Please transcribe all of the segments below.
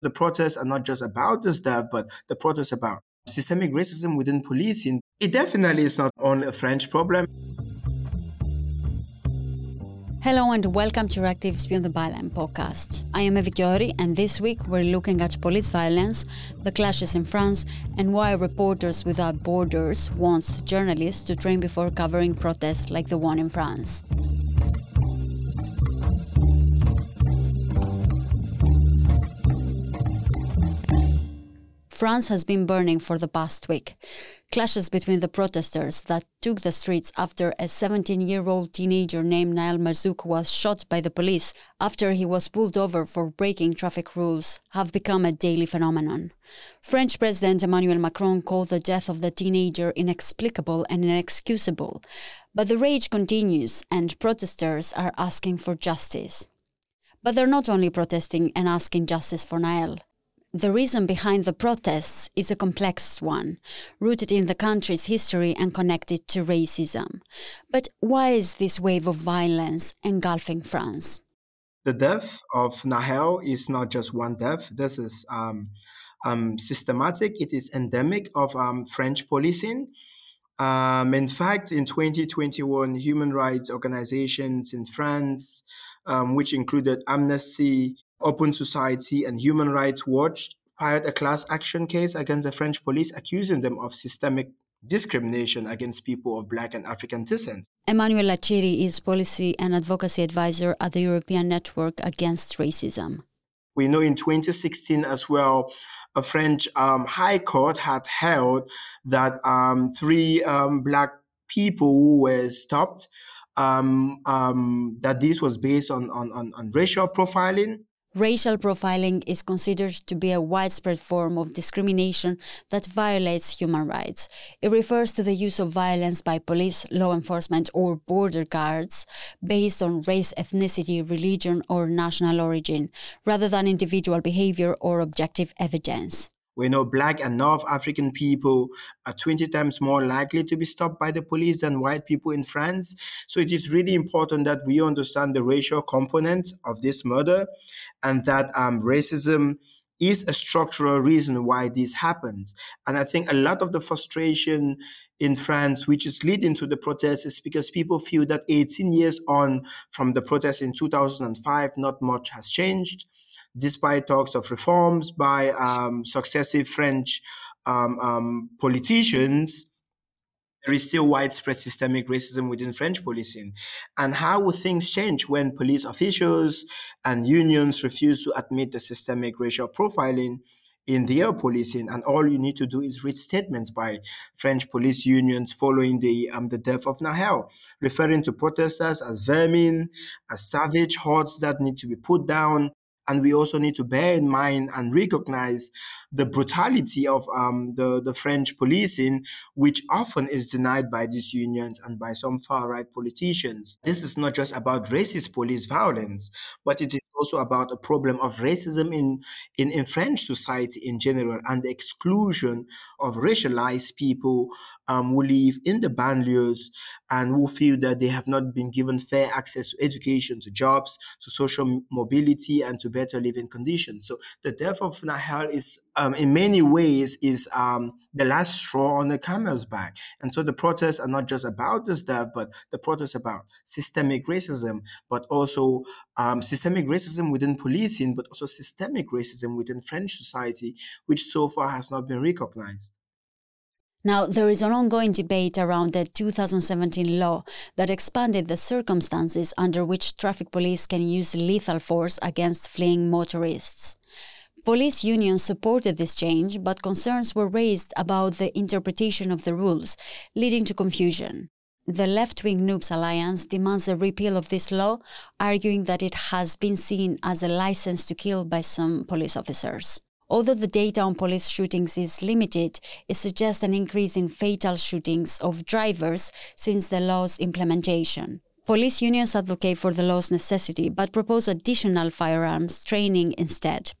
The protests are not just about the death, but the protests about systemic racism within policing. It definitely is not only a French problem. Hello and welcome to Euractiv's Beyond the Byline podcast. I am Evi Kiori and this week we're looking at police violence, the clashes in France, and why Reporters Without Borders wants journalists to train before covering protests like the one in France. France has been burning for the past week. Clashes between the protesters that took the streets after a 17 year old teenager named Nahel Merzouk was shot by the police after he was pulled over for breaking traffic rules have become a daily phenomenon. French President Emmanuel Macron called the death of the teenager inexplicable and inexcusable. But the rage continues, and protesters are asking for justice. But they're not only protesting and asking justice for Nahel. The reason behind the protests is a complex one, rooted in the country's history and connected to racism. But why is this wave of violence engulfing France? The death of Nahel is not just one death. This is um, um, systematic. It is endemic of um, French policing. Um, in fact, in 2021, human rights organizations in France, um, which included Amnesty, Open Society and Human Rights Watch filed a class action case against the French police accusing them of systemic discrimination against people of Black and African descent. Emmanuel Achiri is policy and advocacy advisor at the European Network Against Racism. We know in 2016 as well, a French um, high court had held that um, three um, Black people who were stopped, um, um, that this was based on, on, on, on racial profiling Racial profiling is considered to be a widespread form of discrimination that violates human rights. It refers to the use of violence by police, law enforcement, or border guards based on race, ethnicity, religion, or national origin, rather than individual behavior or objective evidence. We know black and North African people are 20 times more likely to be stopped by the police than white people in France. So it is really important that we understand the racial component of this murder and that um, racism is a structural reason why this happens. And I think a lot of the frustration in France, which is leading to the protests, is because people feel that 18 years on from the protests in 2005, not much has changed despite talks of reforms by um, successive French um, um, politicians, there is still widespread systemic racism within French policing. And how will things change when police officials and unions refuse to admit the systemic racial profiling in their policing? And all you need to do is read statements by French police unions following the um, the death of Nahel, referring to protesters as vermin, as savage hordes that need to be put down, and we also need to bear in mind and recognize the brutality of um, the, the French policing, which often is denied by these unions and by some far right politicians. This is not just about racist police violence, but it is also about a problem of racism in, in, in French society in general and the exclusion of racialized people um, who live in the banlieues and who feel that they have not been given fair access to education, to jobs, to social mobility, and to better living conditions. So the death of Nahel is, um, in many ways, is um, the last straw on the camel's back. And so the protests are not just about this death, but the protests about systemic racism, but also um, systemic racism within policing, but also systemic racism within French society, which so far has not been recognized. Now, there is an ongoing debate around the 2017 law that expanded the circumstances under which traffic police can use lethal force against fleeing motorists. Police unions supported this change, but concerns were raised about the interpretation of the rules, leading to confusion. The left wing NUPES Alliance demands a repeal of this law, arguing that it has been seen as a license to kill by some police officers. Although the data on police shootings is limited, it suggests an increase in fatal shootings of drivers since the law's implementation. Police unions advocate for the law's necessity but propose additional firearms training instead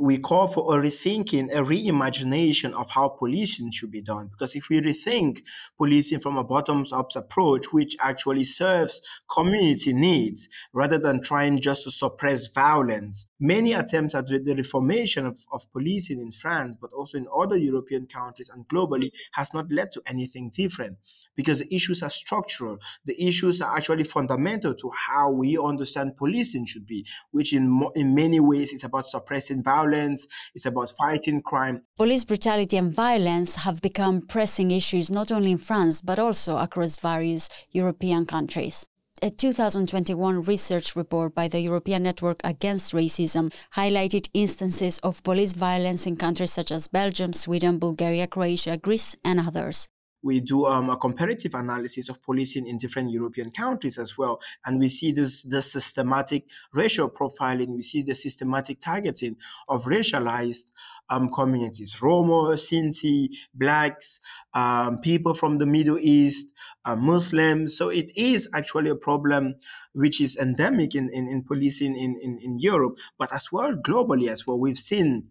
we call for a rethinking, a reimagination of how policing should be done. Because if we rethink policing from a bottoms up approach, which actually serves community needs rather than trying just to suppress violence, many attempts at the reformation of, of policing in France, but also in other European countries and globally, has not led to anything different because the issues are structural. The issues are actually fundamental to how we understand policing should be, which in in many ways is about suppressing violence, it's about fighting crime. Police brutality and violence have become pressing issues not only in France but also across various European countries. A 2021 research report by the European Network Against Racism highlighted instances of police violence in countries such as Belgium, Sweden, Bulgaria, Croatia, Greece, and others we do um, a comparative analysis of policing in different European countries as well. And we see this, the systematic racial profiling, we see the systematic targeting of racialized um, communities, Roma, Sinti, Blacks, um, people from the Middle East, uh, Muslims. So it is actually a problem which is endemic in, in, in policing in, in, in Europe, but as well globally as well. We've seen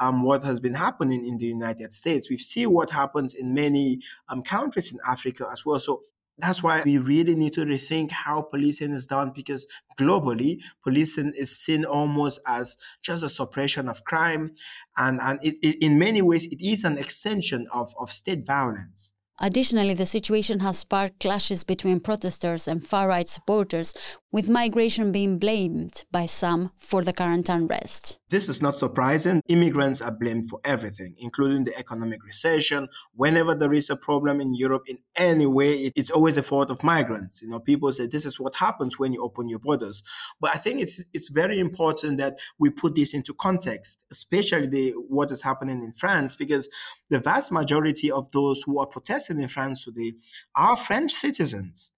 um, what has been happening in the United States. We see what happens in many um, countries in Africa as well. So that's why we really need to rethink how policing is done because globally, policing is seen almost as just a suppression of crime. And, and it, it, in many ways, it is an extension of, of state violence. Additionally, the situation has sparked clashes between protesters and far right supporters, with migration being blamed by some for the current unrest. This is not surprising. Immigrants are blamed for everything, including the economic recession. Whenever there is a problem in Europe in any way, it's always the fault of migrants. You know, people say this is what happens when you open your borders. But I think it's it's very important that we put this into context, especially the what is happening in France, because the vast majority of those who are protesting in France today are French citizens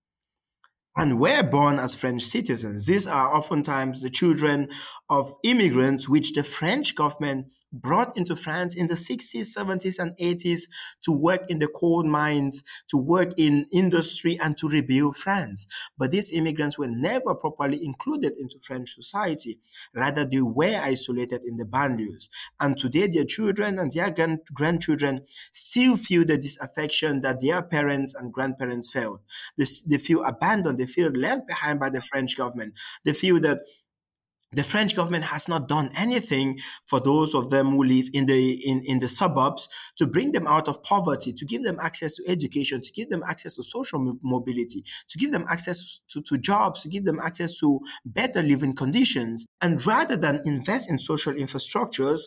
and were born as French citizens. These are oftentimes the children of immigrants, which the French government brought into France in the 60s, 70s, and 80s to work in the coal mines, to work in industry, and to rebuild France. But these immigrants were never properly included into French society. Rather, they were isolated in the banlieues. And today, their children and their grand- grandchildren still feel the disaffection that their parents and grandparents felt. They, they feel abandoned, they feel left behind by the French government. They feel that the French government has not done anything for those of them who live in the in, in the suburbs to bring them out of poverty, to give them access to education, to give them access to social mobility, to give them access to, to jobs, to give them access to better living conditions. And rather than invest in social infrastructures,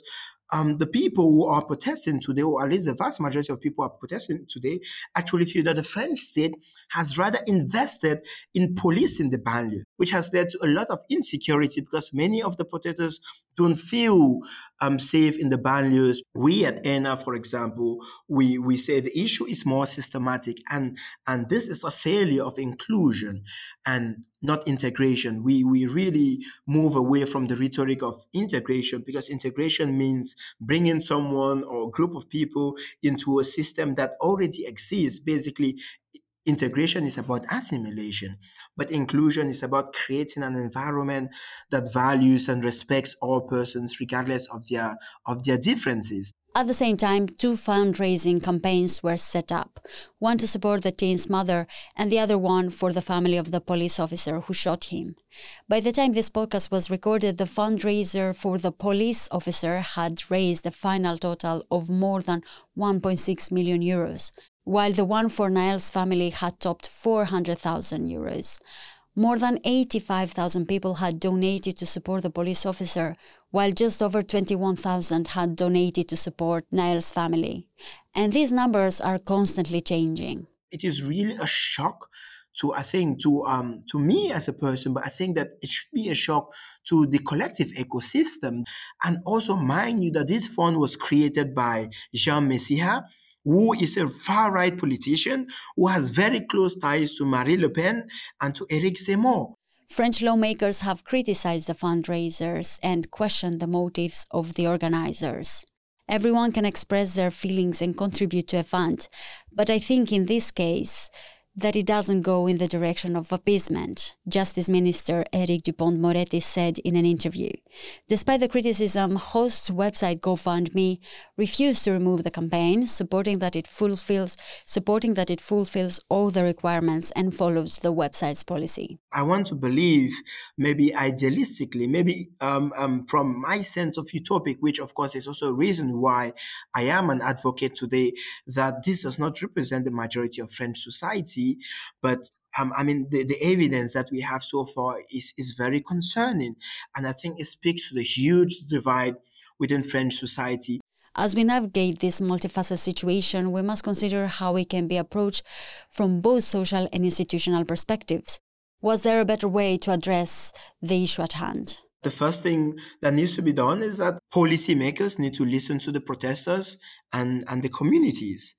um, the people who are protesting today, or at least the vast majority of people are protesting today, actually feel that the French state has rather invested in policing the banlieue, which has led to a lot of insecurity because many of the protesters don't feel um, safe in the banlieues. We at ENAR, for example, we, we say the issue is more systematic and, and this is a failure of inclusion and not integration. We, we really move away from the rhetoric of integration because integration means bringing someone or a group of people into a system that already exists. Basically, Integration is about assimilation, but inclusion is about creating an environment that values and respects all persons regardless of their of their differences. At the same time, two fundraising campaigns were set up one to support the teen's mother, and the other one for the family of the police officer who shot him. By the time this podcast was recorded, the fundraiser for the police officer had raised a final total of more than 1.6 million euros, while the one for Nahel's family had topped 400,000 euros. More than 85,000 people had donated to support the police officer, while just over 21,000 had donated to support Nahel's family. And these numbers are constantly changing. It is really a shock to I think to um to me as a person, but I think that it should be a shock to the collective ecosystem. And also mind you that this fund was created by Jean Messiha, who is a far right politician who has very close ties to Marine Le Pen and to Eric Zemmour. French lawmakers have criticized the fundraisers and questioned the motives of the organizers. Everyone can express their feelings and contribute to a fund, but I think in this case, that it doesn't go in the direction of appeasement, Justice Minister Eric Dupond Moretti said in an interview. Despite the criticism, host's website GoFundMe refused to remove the campaign, supporting that it fulfills supporting that it fulfills all the requirements and follows the website's policy. I want to believe, maybe idealistically, maybe um, um, from my sense of utopic, which of course is also a reason why I am an advocate today, that this does not represent the majority of French society, but um, I mean, the, the evidence that we have so far is, is very concerning. And I think it speaks to the huge divide within French society. As we navigate this multifaceted situation, we must consider how it can be approached from both social and institutional perspectives. Was there a better way to address the issue at hand? The first thing that needs to be done is that policymakers need to listen to the protesters and, and the communities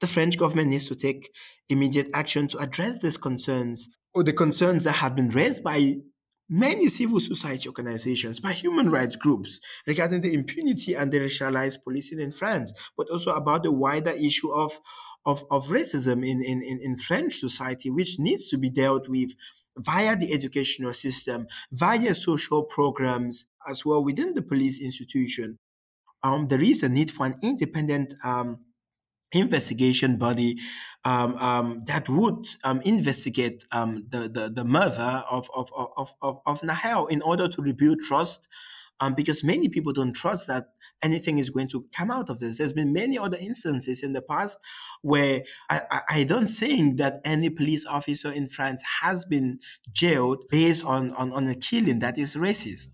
the French government needs to take immediate action to address these concerns or the concerns that have been raised by many civil society organizations, by human rights groups regarding the impunity and the racialized policing in France, but also about the wider issue of, of, of racism in, in, in French society, which needs to be dealt with via the educational system, via social programs, as well within the police institution. Um, there is a need for an independent um, investigation body um, um, that would um, investigate um, the, the, the murder of, of, of, of, of Nahel in order to rebuild trust. Um, because many people don't trust that anything is going to come out of this. There's been many other instances in the past where I, I don't think that any police officer in France has been jailed based on, on, on a killing that is racist.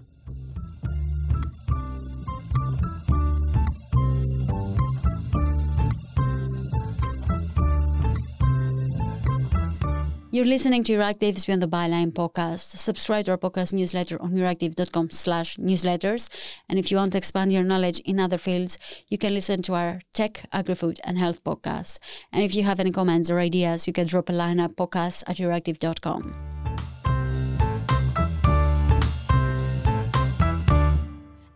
You're listening to Euractiv's Beyond the Byline podcast. Subscribe to our podcast newsletter on euractiv.com slash newsletters. And if you want to expand your knowledge in other fields, you can listen to our tech, agri-food, and health podcast. And if you have any comments or ideas, you can drop a line at podcast at euractiv.com.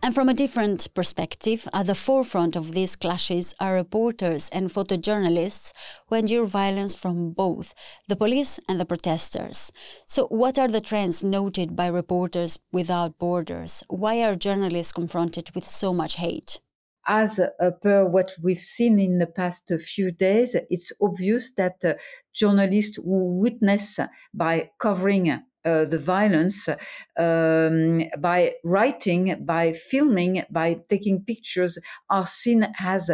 And from a different perspective, at the forefront of these clashes are reporters and photojournalists who endure violence from both the police and the protesters. So, what are the trends noted by Reporters Without Borders? Why are journalists confronted with so much hate? as uh, per what we've seen in the past few days, it's obvious that uh, journalists who witness by covering uh, the violence um, by writing, by filming, by taking pictures are seen as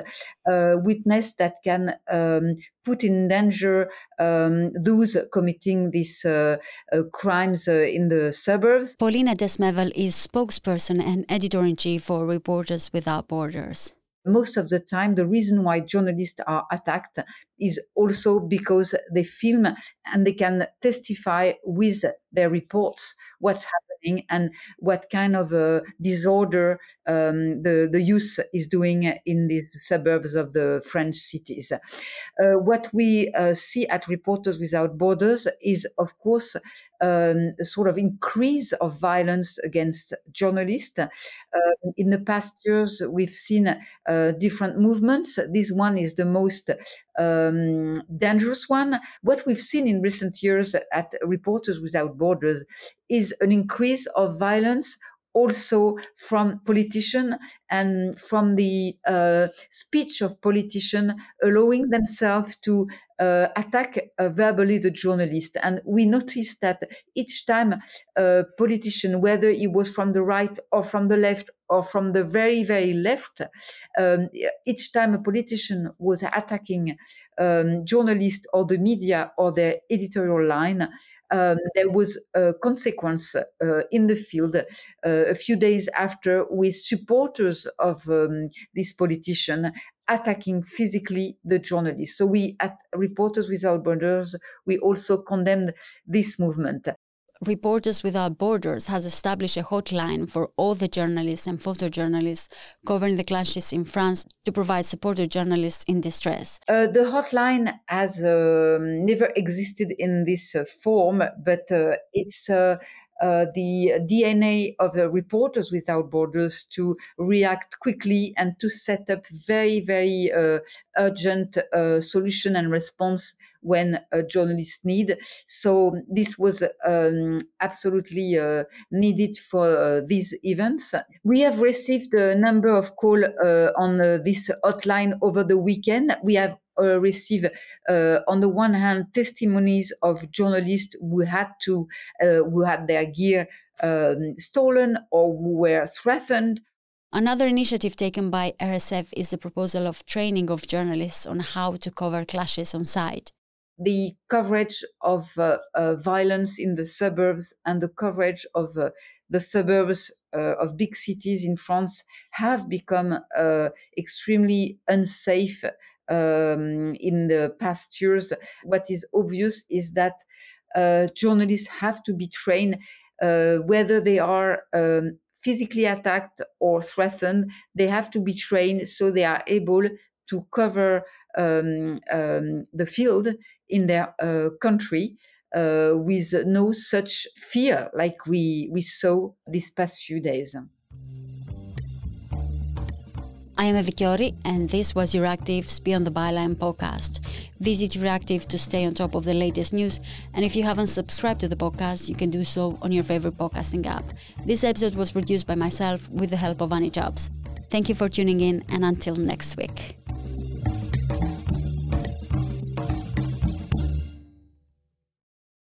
a witness that can um, put in danger um, those committing these uh, uh, crimes uh, in the suburbs. Pauline Adès-Mével is spokesperson and editor in chief for Reporters Without Borders most of the time the reason why journalists are attacked is also because they film and they can testify with their reports what's happening and what kind of a disorder um, the, the youth is doing in these suburbs of the French cities. Uh, what we uh, see at Reporters Without Borders is, of course, um, a sort of increase of violence against journalists. Uh, in the past years, we've seen uh, different movements. This one is the most um, dangerous one. What we've seen in recent years at Reporters Without Borders is an increase of violence also from politicians and from the uh, speech of politicians allowing themselves to uh, attack uh, verbally the journalist. And we noticed that each time a politician, whether he was from the right or from the left or from the very, very left, um, each time a politician was attacking um, journalists or the media or their editorial line, um, there was a consequence uh, in the field uh, a few days after with supporters of um, this politician attacking physically the journalists. So we at Reporters Without Borders, we also condemned this movement. Reporters Without Borders has established a hotline for all the journalists and photojournalists covering the clashes in France to provide support to journalists in distress. Uh, the hotline has um, never existed in this uh, form, but uh, it's uh, uh, the DNA of the Reporters Without Borders to react quickly and to set up very, very uh, urgent uh, solution and response when a journalist need. So this was um, absolutely uh, needed for uh, these events. We have received a number of calls uh, on this hotline over the weekend. We have uh, receive, uh, on the one hand, testimonies of journalists who had to, uh, who had their gear um, stolen or who were threatened. Another initiative taken by RSF is the proposal of training of journalists on how to cover clashes on site. The coverage of uh, uh, violence in the suburbs and the coverage of uh, the suburbs of big cities in France have become extremely unsafe um, in the past years. What is obvious is that uh, journalists have to be trained, uh, whether they are um, physically attacked or threatened, they have to be trained so they are able to cover um, um, the field in their uh, country. Uh, with no such fear like we, we saw these past few days. I am Evi Kiori, and this was Euractiv's Beyond the Byline podcast. Visit Euractiv to stay on top of the latest news, and if you haven't subscribed to the podcast, you can do so on your favorite podcasting app. This episode was produced by myself with the help of Annie Jobs. Thank you for tuning in, and until next week.